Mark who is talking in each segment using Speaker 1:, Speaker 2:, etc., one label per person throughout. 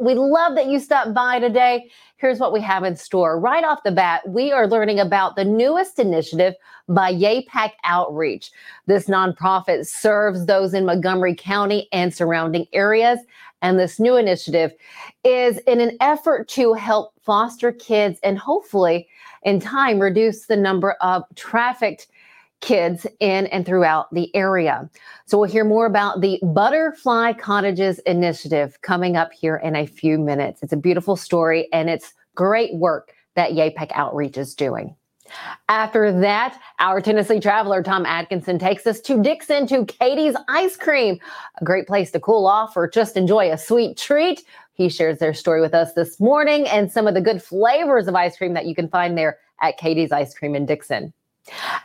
Speaker 1: We love that you stopped by today. Here's what we have in store. Right off the bat, we are learning about the newest initiative by YAIPak Outreach. This nonprofit serves those in Montgomery County and surrounding areas. And this new initiative is in an effort to help foster kids and hopefully in time reduce the number of trafficked kids in and throughout the area. So we'll hear more about the Butterfly Cottages initiative coming up here in a few minutes. It's a beautiful story and it's great work that YAIPak Outreach is doing. After that, our Tennessee traveler Tom Adkinson takes us to Dickson to Katie's Ice Cream, a great place to cool off or just enjoy a sweet treat. He shares their story with us this morning and some of the good flavors of ice cream that you can find there at Katie's Ice Cream in Dickson.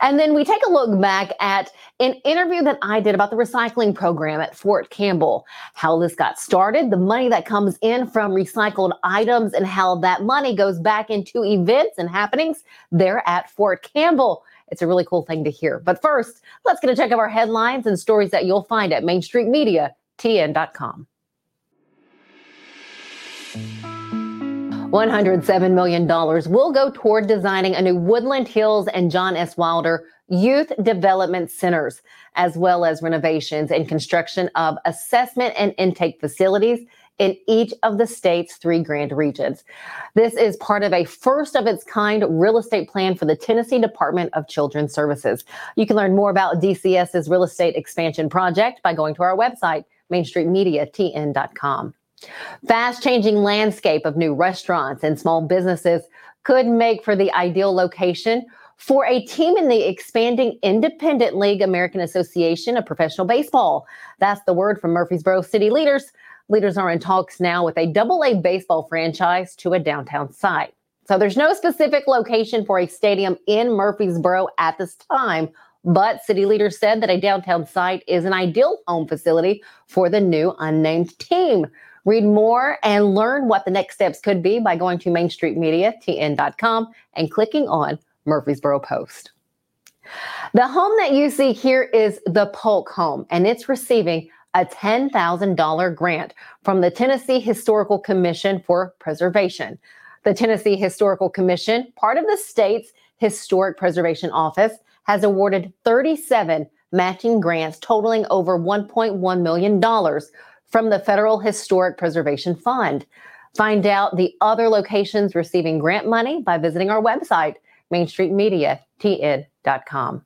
Speaker 1: And then we take a look back at an interview that I did about the recycling program at Fort Campbell, how this got started, the money that comes in from recycled items, and how that money goes back into events and happenings there at Fort Campbell. It's a really cool thing to hear. But first, let's get a check of our headlines and stories that you'll find at MainStreetMediaTN.com. $107 million will go toward designing a new Woodland Hills and John S. Wilder youth development centers, as well as renovations and construction of assessment and intake facilities in each of the state's three grand regions. This is part of a first of its kind real estate plan for the Tennessee Department of Children's Services. You can learn more about DCS's real estate expansion project by going to our website, mainstreetmediatn.com. Fast changing landscape of new restaurants and small businesses could make for the ideal location for a team in the expanding Independent League American Association of Professional Baseball. That's the word from Murfreesboro city leaders. Leaders are in talks now with a double A baseball franchise to a downtown site. So there's no specific location for a stadium in Murfreesboro at this time, but city leaders said that a downtown site is an ideal home facility for the new unnamed team. Read more and learn what the next steps could be by going to mainstreetmediatn.com and clicking on Murfreesboro Post. The home that you see here is the Polk home, and it's receiving a $10,000 grant from the Tennessee Historical Commission for Preservation. The Tennessee Historical Commission, part of the state's Historic Preservation Office, has awarded 37 matching grants totaling over $1.1 million from the Federal Historic Preservation Fund. Find out the other locations receiving grant money by visiting our website, mainstreetmediatn.com.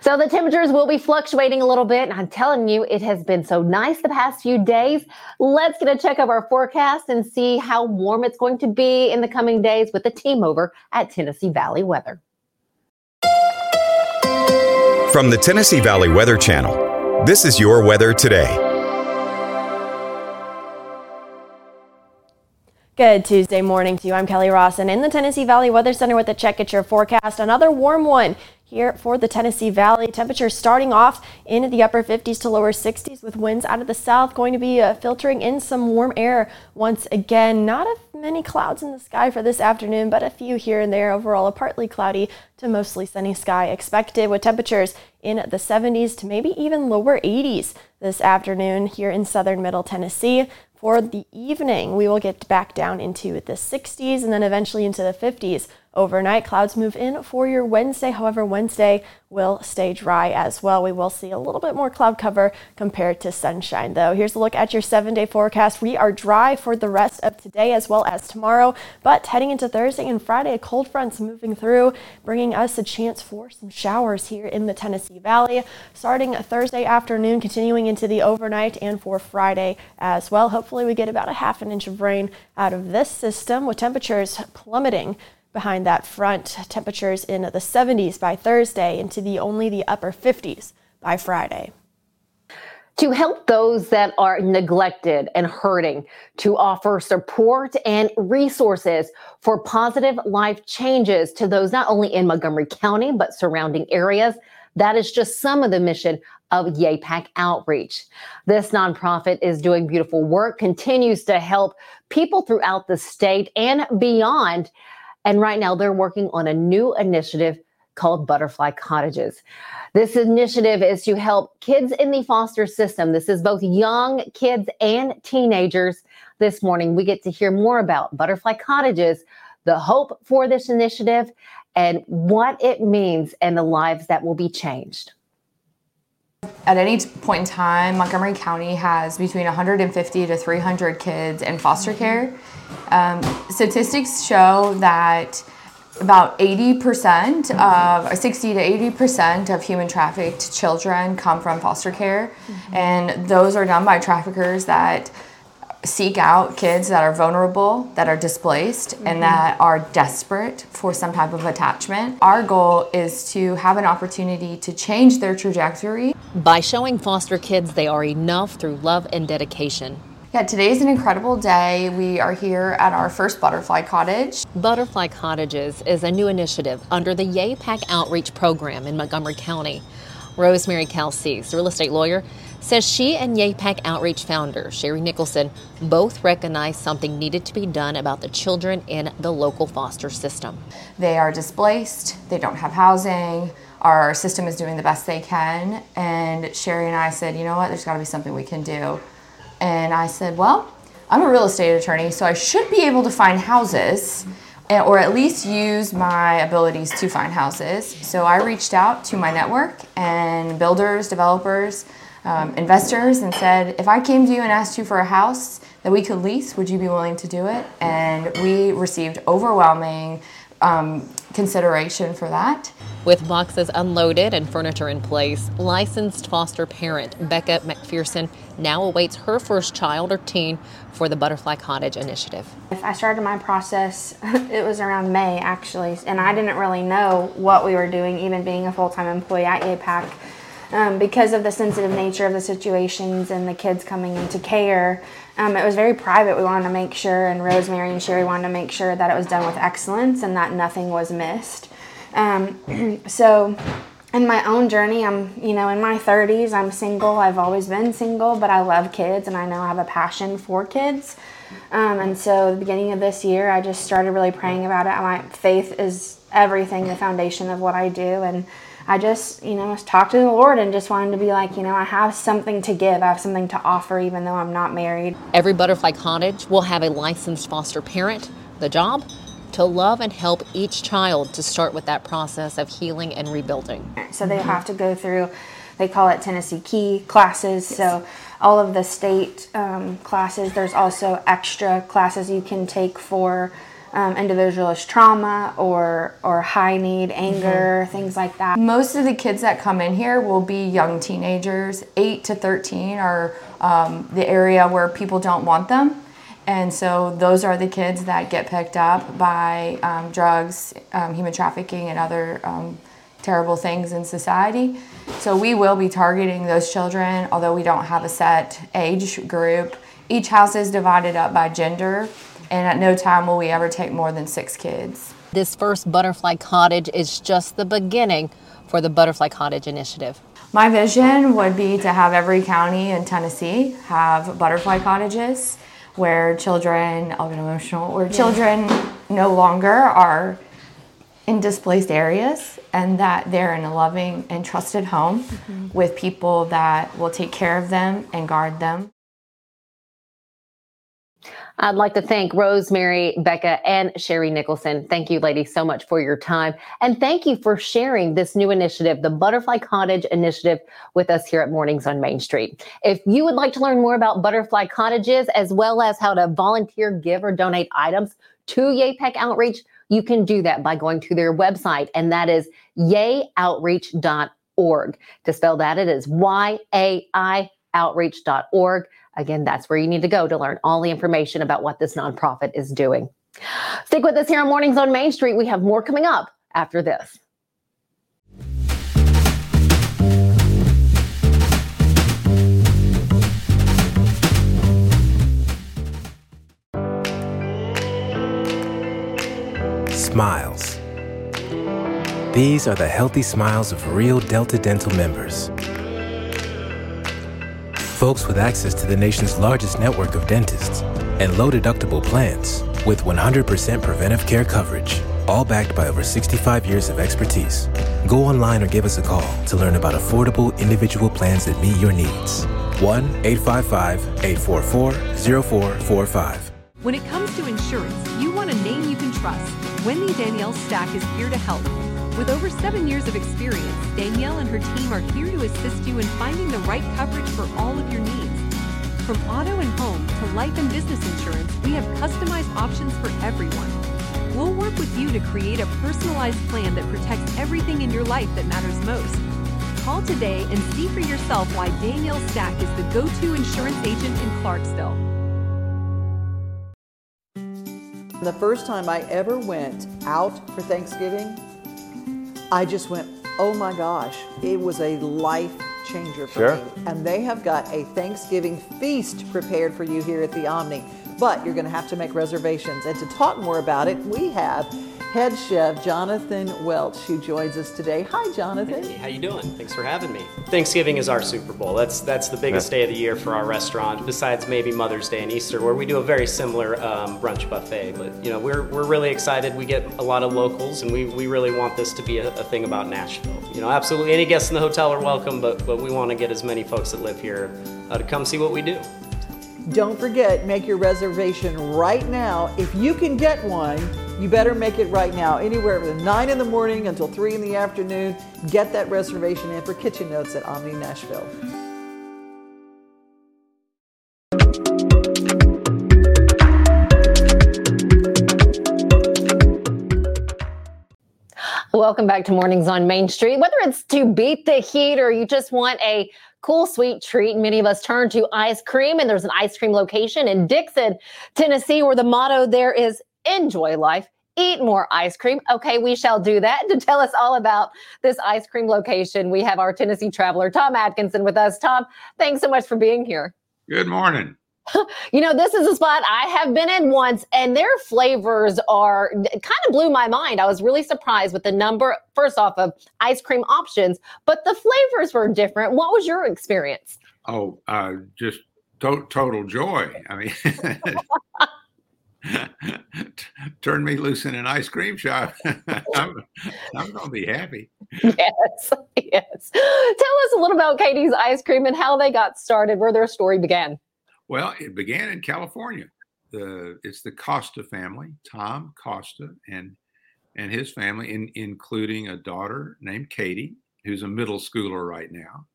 Speaker 1: So the temperatures will be fluctuating a little bit. And I'm telling you, it has been so nice the past few days. Let's get a check of our forecast and see how warm it's going to be in the coming days with the team over at Tennessee Valley Weather.
Speaker 2: From the Tennessee Valley Weather Channel, this is your weather today.
Speaker 3: Good Tuesday morning to you. I'm Kelly Rawson in the Tennessee Valley Weather Center with a check at your forecast. Another warm one here for the Tennessee Valley. Temperatures starting off in the upper 50s to lower 60s with winds out of the south going to be uh, filtering in some warm air once again. Not many clouds in the sky for this afternoon, but a few here and there. Overall, a partly cloudy to mostly sunny sky expected with temperatures in the 70s to maybe even lower 80s this afternoon here in southern middle Tennessee. For the evening, we will get back down into the 60s and then eventually into the 50s Overnight, clouds move in for your Wednesday. However, Wednesday will stay dry as well. We will see a little bit more cloud cover compared to sunshine, though. Here's a look at your seven day forecast. We are dry for the rest of today as well as tomorrow, but heading into Thursday and Friday, a cold fronts moving through, bringing us a chance for some showers here in the Tennessee Valley. Starting Thursday afternoon, continuing into the overnight, and for Friday as well. Hopefully, we get about a half an inch of rain out of this system with temperatures plummeting behind that front. Temperatures in the 70s by Thursday into the only the upper 50s by Friday.
Speaker 1: To help those that are neglected and hurting, to offer support and resources for positive life changes to those not only in Montgomery County, but surrounding areas. That is just some of the mission of YAIPak Outreach. This nonprofit is doing beautiful work, continues to help people throughout the state and beyond and right now, they're working on a new initiative called Butterfly Cottages. This initiative is to help kids in the foster system. This is both young kids and teenagers. This morning, we get to hear more about Butterfly Cottages, the hope for this initiative, and what it means and the lives that will be changed.
Speaker 4: At any point in time, Montgomery County has between 150 to 300 kids in foster care. Um, statistics show that about 80% of 60 to 80% of human trafficked children come from foster care mm-hmm. and those are done by traffickers that seek out kids that are vulnerable that are displaced mm-hmm. and that are desperate for some type of attachment our goal is to have an opportunity to change their trajectory
Speaker 1: by showing foster kids they are enough through love and dedication
Speaker 4: yeah, today is an incredible day. We are here at our first Butterfly Cottage.
Speaker 1: Butterfly Cottages is a new initiative under the YAIPak Outreach Program in Montgomery County. Rosemary Calcese, real estate lawyer, says she and YAIPak Outreach founder Sherry Nicholson both recognize something needed to be done about the children in the local foster system.
Speaker 4: They are displaced, they don't have housing, our system is doing the best they can. And Sherry and I said, you know what, there's got to be something we can do. And I said, Well, I'm a real estate attorney, so I should be able to find houses eh, or at least use my abilities to find houses. So I reached out to my network and builders, developers, um, investors, and said, if I came to you and asked you for a house that we could lease, would you be willing to do it? And we received overwhelming um, consideration for that.
Speaker 1: With boxes unloaded and furniture in place, licensed foster parent Becca Macpherson now awaits her first child or teen for the Butterfly Cottage initiative.
Speaker 5: If I started my process, it was around May actually, and I didn't really know what we were doing, even being a full time employee at YAIPak. Um, because of the sensitive nature of the situations and the kids coming into care, um, it was very private. We wanted to make sure, and Rosemary and Sherry wanted to make sure that it was done with excellence and that nothing was missed. Um, so in my own journey, I'm, you know, in my 30s, I'm single. I've always been single, but I love kids and I know I have a passion for kids. Um, and so, the beginning of this year, I just started really praying about it. My faith is everything, the foundation of what I do. And I just, you know, talked to the Lord and just wanted to be like, you know, I have something to give. I have something to offer, even though I'm not married.
Speaker 1: Every Butterfly Cottage will have a licensed foster parent. The job? to love and help each child to start with that process of healing and rebuilding.
Speaker 5: So they have to go through, they call it Tennessee Key classes. Yes. So all of the state um, classes, there's also extra classes you can take for um, individualist trauma or or high need anger mm-hmm. things like that
Speaker 4: most of the kids that come in here will be young teenagers 8 to 13 are um, the area where people don't want them and so those are the kids that get picked up by um, drugs, um, human trafficking, and other um, terrible things in society. So we will be targeting those children, although we don't have a set age group. Each house is divided up by gender, and at no time will we ever take more than six kids.
Speaker 1: This first Butterfly Cottage is just the beginning for the Butterfly Cottage initiative.
Speaker 4: My vision would be to have every county in Tennessee have butterfly cottages where children, I'll get emotional, where children no longer are in displaced areas and that they're in a loving and trusted home mm-hmm. with people that will take care of them and guard them.
Speaker 1: I'd like to thank Rosemary, Becca, and Sherry Nicholson. Thank you, ladies, so much for your time. And thank you for sharing this new initiative, the Butterfly Cottage Initiative, with us here at Mornings on Main Street. If you would like to learn more about Butterfly Cottages, as well as how to volunteer, give, or donate items to YAIPak Outreach, you can do that by going to their website, and that is yayoutreach.org. To spell that, it is Y A I outreach.org. Again, that's where you need to go to learn all the information about what this nonprofit is doing. Stick with us here on Mornings on Main Street. We have more coming up after this.
Speaker 6: Smiles. These are the healthy smiles of real Delta Dental members folks with access to the nation's largest network of dentists and low deductible plans with 100% preventive care coverage, all backed by over 65 years of expertise. Go online or give us a call to learn about affordable individual plans that meet your needs. 1 855 844 0445.
Speaker 7: When it comes to insurance, you want a name you can trust. Wendy Danielle Stack is here to help. With over seven years of experience, Danielle and her team are here to assist you in finding the right coverage for all of your needs. From auto and home to life and business insurance, we have customized options for everyone. We'll work with you to create a personalized plan that protects everything in your life that matters most. Call today and see for yourself why Danielle Stack is the go to insurance agent in Clarksville.
Speaker 8: The first time I ever went out for Thanksgiving, I just went, oh my gosh, it was a life changer for
Speaker 9: Sure.
Speaker 8: me. And they have got a Thanksgiving feast prepared for you here at the Omni. But you're going to have to make reservations. And to talk more about it, we have head chef Jonathan Welch who joins us today. Hi, Jonathan.
Speaker 10: Hey, how you doing? Thanks for having me. Thanksgiving is our Super Bowl. That's that's the biggest day of the year for our restaurant, besides maybe Mother's Day and Easter, where we do a very similar um, brunch buffet. But you know, we're we're really excited. We get a lot of locals, and we, we really want this to be a, a thing about Nashville. You know, absolutely any guests in the hotel are welcome, but but we want to get as many folks that live here uh, to come see what we do.
Speaker 8: Don't forget, make your reservation right now. If you can get one, you better make it right now. Anywhere from 9 in the morning until 3 in the afternoon, get that reservation in for Kitchen Notes at Omni Nashville.
Speaker 1: Welcome back to Mornings on Main Street. Whether it's to beat the heat or you just want a cool, sweet treat, many of us turn to ice cream, and there's an ice cream location in Dickson, Tennessee, where the motto there is enjoy life. Eat more ice cream. Okay, we shall do that. To tell us all about this ice cream location, we have our Tennessee traveler, Tom Adkinson, with us. Tom, thanks so much for being here.
Speaker 11: Good morning.
Speaker 1: You know, this is a spot I have been in once, and their flavors are kind of blew my mind. I was really surprised with the number, first off, of ice cream options, but the flavors were different. What was your experience?
Speaker 11: Oh, uh, just to- total joy. I mean, turn me loose in an ice cream shop. I'm, I'm going to be happy.
Speaker 1: Yes, yes. Tell us a little about Katie's Ice Cream and how they got started, where their story began.
Speaker 11: Well, it began in California. The it's the Costa family, Tom Costa and and his family, in, including a daughter named Katie, who's a middle schooler right now.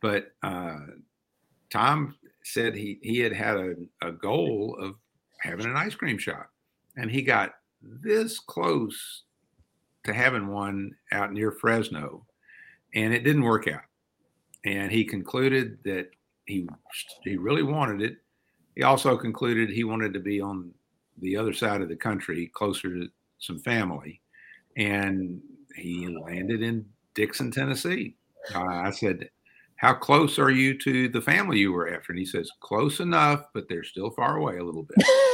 Speaker 11: But uh, Tom said he he had had a, a goal of having an ice cream shop, and he got this close to having one out near Fresno, and it didn't work out. And he concluded that he he really wanted it. He also concluded he wanted to be on the other side of the country, closer to some family, and he landed in Dickson, Tennessee. Uh, I said, "How close are you to the family you were after?" And he says, "Close enough, but they're still far away a little bit."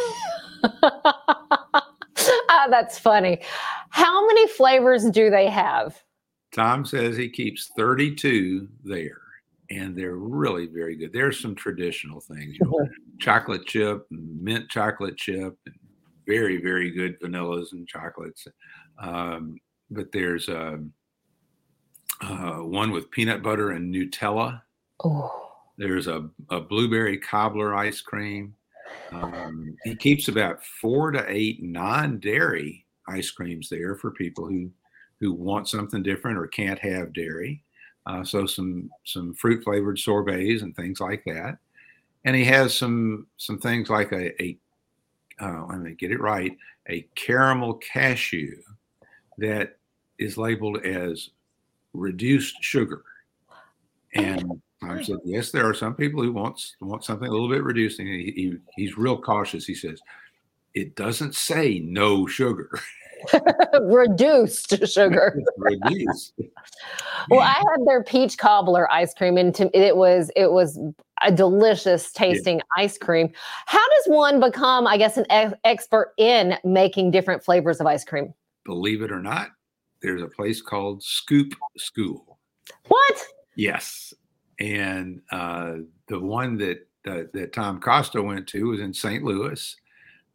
Speaker 1: ah, that's funny. How many flavors do they have?
Speaker 11: Tom says he keeps 32 there, and they're really very good. There's some traditional things, you know, chocolate chip, mint chocolate chip, very, very good vanillas and chocolates. Um, but there's um, uh, one with peanut butter and Nutella.
Speaker 1: Oh,
Speaker 11: There's a, a blueberry cobbler ice cream. Um, he keeps about four to eight non-dairy ice creams there for people who who want something different or can't have dairy. Uh, so some some fruit flavored sorbets and things like that. And he has some some things like a, a uh, let me get it right, a caramel cashew that is labeled as reduced sugar. And I said, yes, there are some people who want want something a little bit reduced. And he, he he's real cautious. He says, it doesn't say no sugar.
Speaker 1: reduced sugar.
Speaker 11: reduced.
Speaker 1: Well, I had their peach cobbler ice cream, and to, it was it was a delicious tasting ice cream. How does one become, I guess, an ex- expert in making different flavors of ice cream?
Speaker 11: Believe it or not, there's a place called Scoop School.
Speaker 1: What?
Speaker 11: Yes, and uh, the one that uh, that Tom Costa went to was in St. Louis.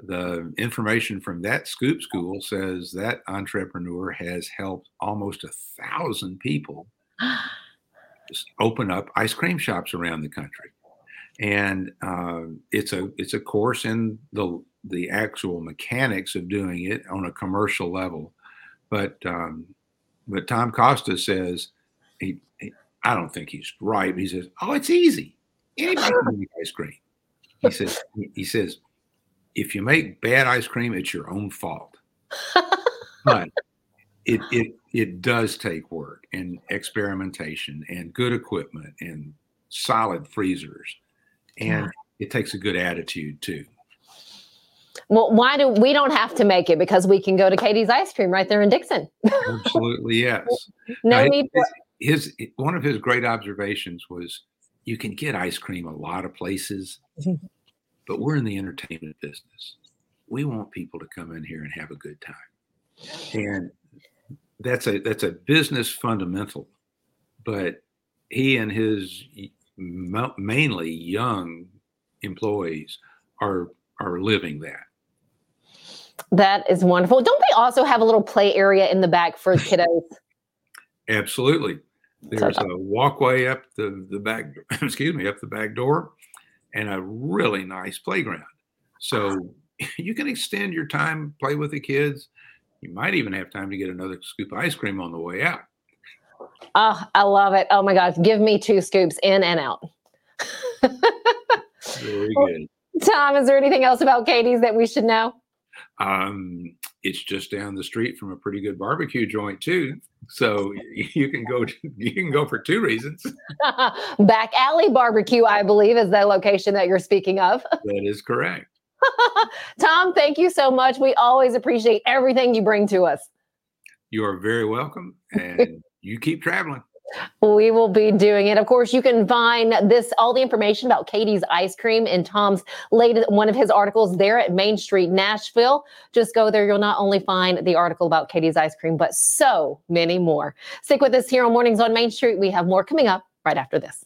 Speaker 11: the information from that scoop school says that entrepreneur has helped almost a thousand people open up ice cream shops around the country and uh, it's a it's a course in the the actual mechanics of doing it on a commercial level but um, but tom costa says he, he i don't think he's right he says oh it's easy anybody can make ice cream he says he says if you make bad ice cream, it's your own fault. but it it it does take work and experimentation and good equipment and solid freezers, and yeah. it takes a good attitude too.
Speaker 1: Well, why do we don't have to make it because we can go to Katie's Ice Cream right there in Dickson?
Speaker 11: Absolutely, yes.
Speaker 1: no now, need
Speaker 11: for his, one of his great observations was you can get ice cream a lot of places. Mm-hmm but we're in the entertainment business. We want people to come in here and have a good time. And that's a that's a business fundamental. But he and his mainly young employees are are living that.
Speaker 1: That is wonderful. Don't they also have a little play area in the back for kiddos?
Speaker 11: Absolutely. There's a walkway up the, the back, excuse me, up the back door and a really nice playground. So you can extend your time, play with the kids. You might even have time to get another scoop of ice cream on the way out.
Speaker 1: Oh, I love it. Oh my gosh. Give me two scoops in and out.
Speaker 11: Very good.
Speaker 1: Tom, is there anything else about Katie's that we should know?
Speaker 11: Um, it's just down the street from a pretty good barbecue joint too. So you can go you can go for two reasons.
Speaker 1: Back Alley Barbecue, I believe, is the location that you're speaking of.
Speaker 11: that is correct.
Speaker 1: Tom, thank you so much. We always appreciate everything you bring to us.
Speaker 11: You are very welcome, and you keep traveling.
Speaker 1: We will be doing it. Of course, you can find this all the information about Katie's ice cream in Tom's latest one of his articles there at Main Street, Nashville. Just go there. You'll not only find the article about Katie's ice cream, but so many more. Stick with us here on Mornings on Main Street. We have more coming up right after this.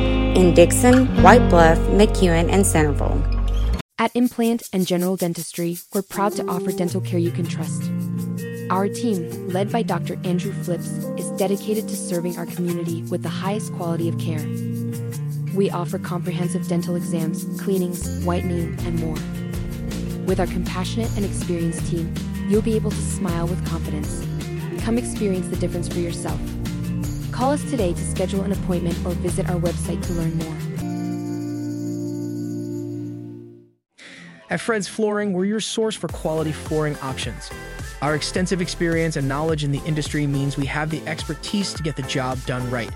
Speaker 9: in Dickson, White Bluff, McEwen, and Centerville.
Speaker 12: At Implant and General Dentistry, we're proud to offer dental care you can trust. Our team, led by Dr. Andrew Flips, is dedicated to serving our community with the highest quality of care. We offer comprehensive dental exams, cleanings, whitening, and more. With our compassionate and experienced team, you'll be able to smile with confidence. Come experience the difference for yourself. Call us today to schedule an appointment or visit our website to learn more.
Speaker 13: At Fred's Flooring, we're your source for quality flooring options. Our extensive experience and knowledge in the industry means we have the expertise to get the job done right.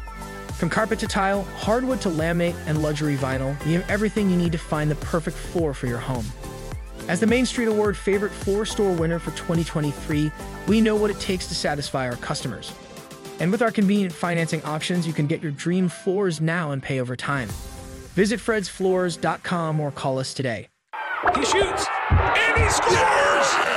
Speaker 13: From carpet to tile, hardwood to laminate, and luxury vinyl, we have everything you need to find the perfect floor for your home. As the Main Street Award favorite floor store winner for 2023, we know what it takes to satisfy our customers. And with our convenient financing options, you can get your dream floors now and pay over time. Visit fredsfloors.com or call us today.
Speaker 14: He shoots and he scores!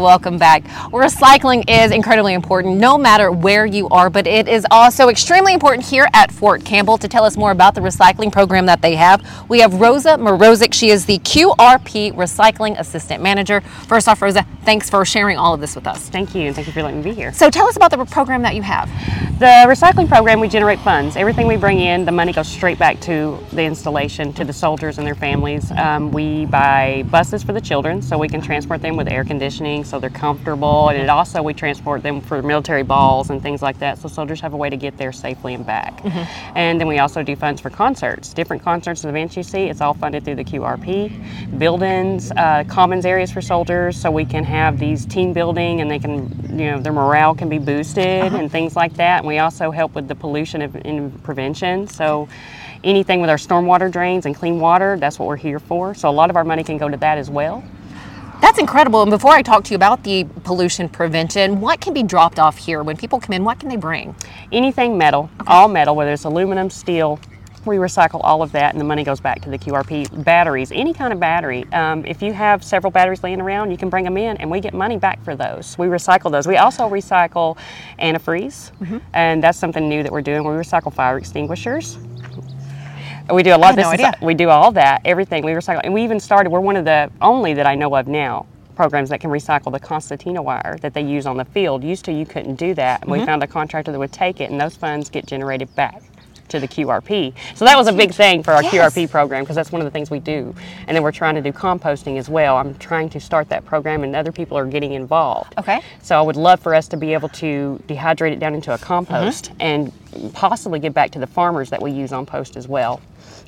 Speaker 1: Welcome back. Recycling is incredibly important no matter where you are, but it is also extremely important here at Fort Campbell. To tell us more about the recycling program that they have, we have Rosa Mrosek. She is the QRP Recycling Assistant Manager. First off, Rosa, thanks for sharing all of this with us.
Speaker 15: Thank you, and thank you for letting me be here.
Speaker 1: So tell us about the program that you have.
Speaker 15: The recycling program, we generate funds. Everything we bring in, the money goes straight back to the installation, to the soldiers and their families. Um, we buy buses for the children so we can transport them with air conditioning so they're comfortable. And it also, we transport them for military balls and things like that so soldiers have a way to get there safely and back. Mm-hmm. And then we also do funds for concerts. Different concerts and events you see, it's all funded through the QRP. Buildings, uh, commons areas for soldiers so we can have these team building and they can, you know, their morale can be boosted uh-huh. and things like that. And we also help with the pollution and prevention. So anything with our stormwater drains and clean water, that's what we're here for. So a lot of our money can go to that as well.
Speaker 1: That's incredible. And before I talk to you about the pollution prevention, what can be dropped off here when people come in? What can they bring?
Speaker 15: Anything metal, okay. all metal, whether it's aluminum, steel. We recycle all of that, and the money goes back to the QRP. Batteries, any kind of battery. Um, if you have several batteries laying around, you can bring them in, and we get money back for those. We recycle those. We also recycle antifreeze, mm-hmm. and that's something new that we're doing. We recycle fire extinguishers. We do a lot of this. No we do all that, everything. We recycle, and we even started. We're one of the only that I know of now programs that can recycle the Constantina wire that they use on the field. Used to, you couldn't do that. Mm-hmm. We found a contractor that would take it, and those funds get generated back to the QRP. So that was a big thing for our yes. QRP program because that's one of the things we do. And then we're trying to do composting as well. I'm trying to start that program and other people are getting involved.
Speaker 1: Okay.
Speaker 15: So I would love for us to be able to dehydrate it down into a compost mm-hmm. and possibly give back to the farmers that we use on post as well.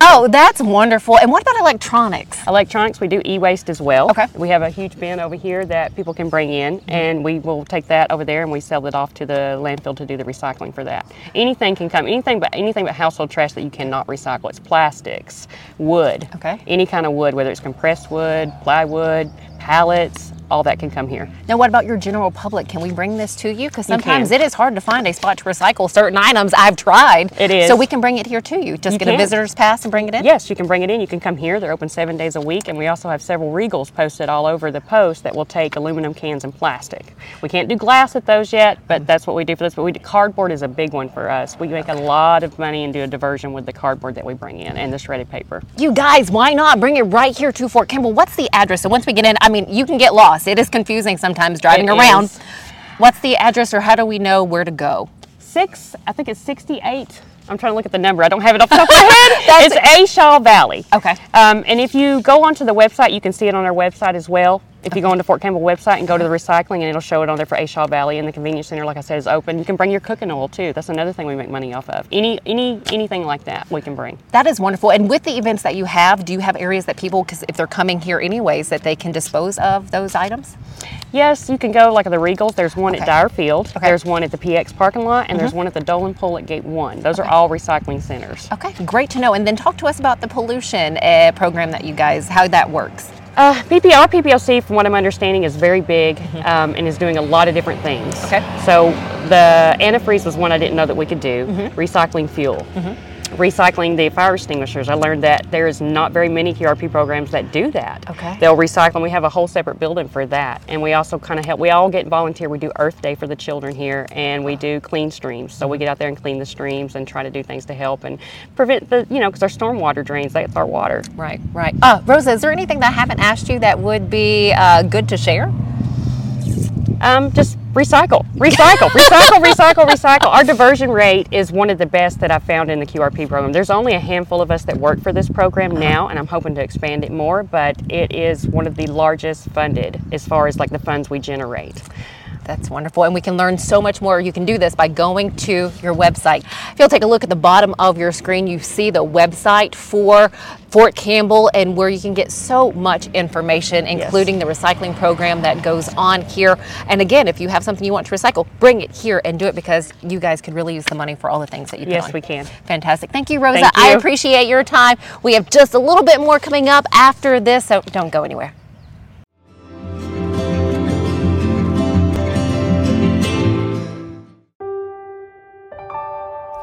Speaker 1: Oh, that's wonderful. And what about electronics?
Speaker 15: Electronics, we do e-waste as well.
Speaker 1: Okay.
Speaker 15: We have a huge bin over here that people can bring in, mm-hmm. and we will take that over there and we sell it off to the landfill to do the recycling for that. Anything can come, anything but anything but household trash that you cannot recycle. It's plastics, wood.
Speaker 1: Okay.
Speaker 15: Any kind of wood, whether it's compressed wood, plywood, pallets, all that can come here.
Speaker 1: Now, what about your general public? Can we bring this to you? Because sometimes it is hard to find a spot to recycle certain items. I've tried.
Speaker 15: It is.
Speaker 1: So we can bring it here to you. Just
Speaker 15: you
Speaker 1: get
Speaker 15: can.
Speaker 1: a visitor's pass and bring it in?
Speaker 15: Yes, you can bring it in. You can come here. They're open seven days a week. And we also have several Regals posted all over the post that will take aluminum cans and plastic. We can't do glass at those yet, but mm. that's what we do for this. But we do, cardboard is a big one for us. We make a lot of money and do a diversion with the cardboard that we bring in and the shredded paper.
Speaker 1: You guys, why not bring it right here to Fort Campbell? What's the address? So once we get in, I mean, you can get lost. It is confusing sometimes driving it around. Is. What's the address or how do we know where to go?
Speaker 15: Six, I think it's 68 I'm trying to look at the number. I don't have it off the top of my head. it's A Shau Valley.
Speaker 1: Okay.
Speaker 15: Um, and if you go onto the website, you can see it on our website as well. If you go onto Fort Campbell website and go to the recycling, and it'll show it on there for A Shau Valley, and the convenience center, like I said, is open. You can bring your cooking oil too. That's another thing we make money off of. Any, any, anything like that, we can bring.
Speaker 1: That is wonderful. And with the events that you have, do you have areas that people, because if they're coming here anyways, that they can dispose of those items?
Speaker 15: Yes, you can go like the Regals. There's one okay. at Dyer Field. Okay. There's one at the PX parking lot, and mm-hmm. there's one at the Dolan Pool at Gate One. Those okay. are all recycling centers.
Speaker 1: Okay, great to know. And then talk to us about the pollution uh, program that you guys, how that works.
Speaker 15: Uh, PPL, PPLC, from what I'm understanding, is very big mm-hmm. um, and is doing a lot of different things.
Speaker 1: Okay.
Speaker 15: So the antifreeze was one I didn't know that we could do. Mm-hmm. Recycling fuel. Mm-hmm recycling the fire extinguishers. I learned that there is not very many QRP programs that do that.
Speaker 1: Okay.
Speaker 15: They'll recycle, and we have a whole separate building for that. And we also kind of help, we all get volunteer. We do Earth Day for the children here, and we do clean streams. So we get out there and clean the streams and try to do things to help and prevent the, you know, because our stormwater drains, that's our water.
Speaker 1: Right, right. Uh, Rosa, is there anything that I haven't asked you that would be uh, good to share?
Speaker 15: Um, just recycle, recycle, recycle, recycle, recycle. Our diversion rate is one of the best that I've found in the QRP program. There's only a handful of us that work for this program now, and I'm hoping to expand it more, but it is one of the largest funded as far as like the funds we generate.
Speaker 1: That's wonderful. And we can learn so much more. You can do this by going to your website. If you'll take a look at the bottom of your screen, you see the website for Fort Campbell and where you can get so much information, including yes. the recycling program that goes on here. And again, if you have something you want to recycle, bring it here and do it because you guys could really use the money for all the things that you do.
Speaker 15: Yes,
Speaker 1: on.
Speaker 15: we can.
Speaker 1: Fantastic. Thank you, Rosa.
Speaker 15: Thank you.
Speaker 1: I appreciate your time. We have just a little bit more coming up after this, so don't go anywhere.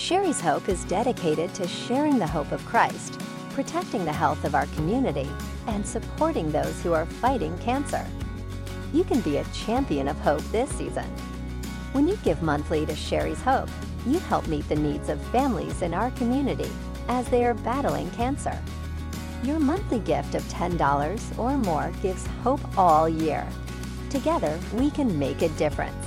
Speaker 16: Sherry's Hope is dedicated to sharing the hope of Christ, protecting the health of our community, and supporting those who are fighting cancer. You can be a champion of hope this season. When you give monthly to Sherry's Hope, you help meet the needs of families in our community as they are battling cancer. Your monthly gift of $10 or more gives hope all year. Together, we can make a difference.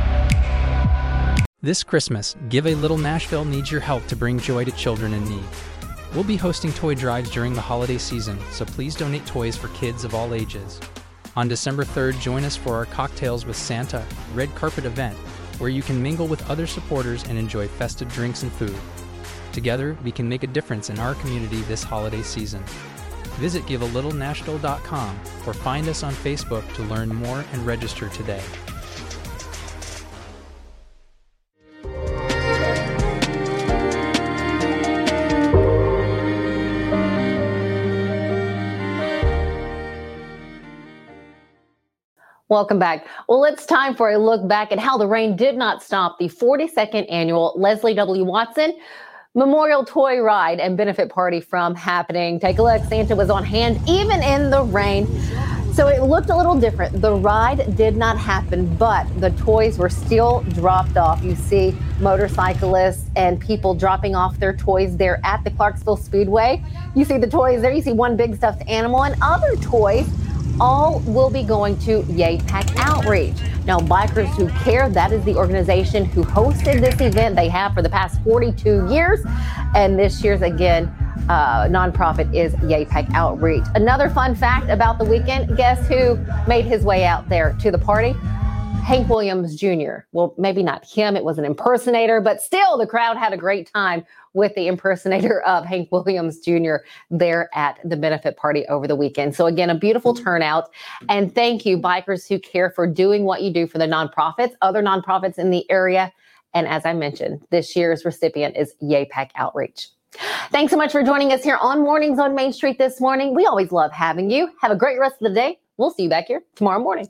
Speaker 17: This Christmas, Give a Little Nashville needs your help to bring joy to children in need. We'll be hosting toy drives during the holiday season, so please donate toys for kids of all ages. On December 3rd, join us for our Cocktails with Santa red carpet event, where you can mingle with other supporters and enjoy festive drinks and food. Together, we can make a difference in our community this holiday season. Visit givealittle.nashville.com or find us on Facebook to learn more and register today.
Speaker 1: Welcome back. Well, it's time for a look back at how the rain did not stop the 42nd annual Leslie W. Watson Memorial Toy Ride and Benefit Party from happening. Take a look. Santa was on hand even in the rain. So it looked a little different. The ride did not happen, but the toys were still dropped off. You see motorcyclists and people dropping off their toys there at the Clarksville Speedway. You see the toys there. You see one big stuffed animal and other toys all will be going to YAIPak Outreach. Now, Bikers Who Care, that is the organization who hosted this event. They have for the past 42 years. And this year's, again, uh, nonprofit is YAIPak Outreach. Another fun fact about the weekend guess who made his way out there to the party? Hank Williams Jr. Well, maybe not him, it was an impersonator, but still the crowd had a great time with the impersonator of Hank Williams Jr. there at the benefit party over the weekend. So, again, a beautiful turnout. And thank you, bikers who care for doing what you do for the nonprofits, other nonprofits in the area. And as I mentioned, this year's recipient is YAIPak Outreach. Thanks so much for joining us here on Mornings on Main Street this morning. We always love having you. Have a great rest of the day. We'll see you back here tomorrow morning.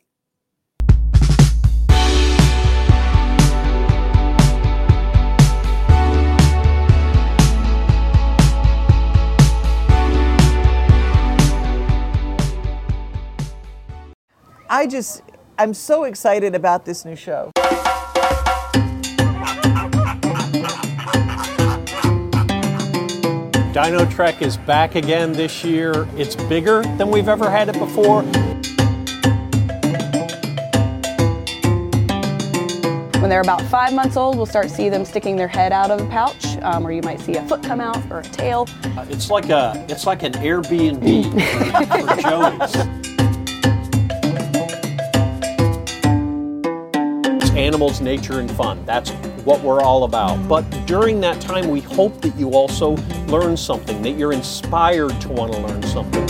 Speaker 8: I just, I'm so excited about this new show.
Speaker 18: Dino Trek is back again this year. It's bigger than we've ever had it before.
Speaker 19: When they're about five months old, we'll start see them sticking their head out of a pouch, um, or you might see a foot come out or a tail.
Speaker 18: Uh, it's like a it's like an Airbnb for, for Joey's. Animals, nature, and fun. That's what we're all about. But during that time, we hope that you also learn something, that you're inspired to want to learn something.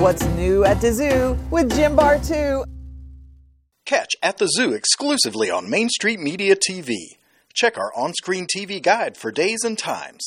Speaker 8: What's new at the zoo with Jim Bartoo?
Speaker 20: Catch At the Zoo exclusively on Main Street Media TV. Check our on screen TV guide for days and times.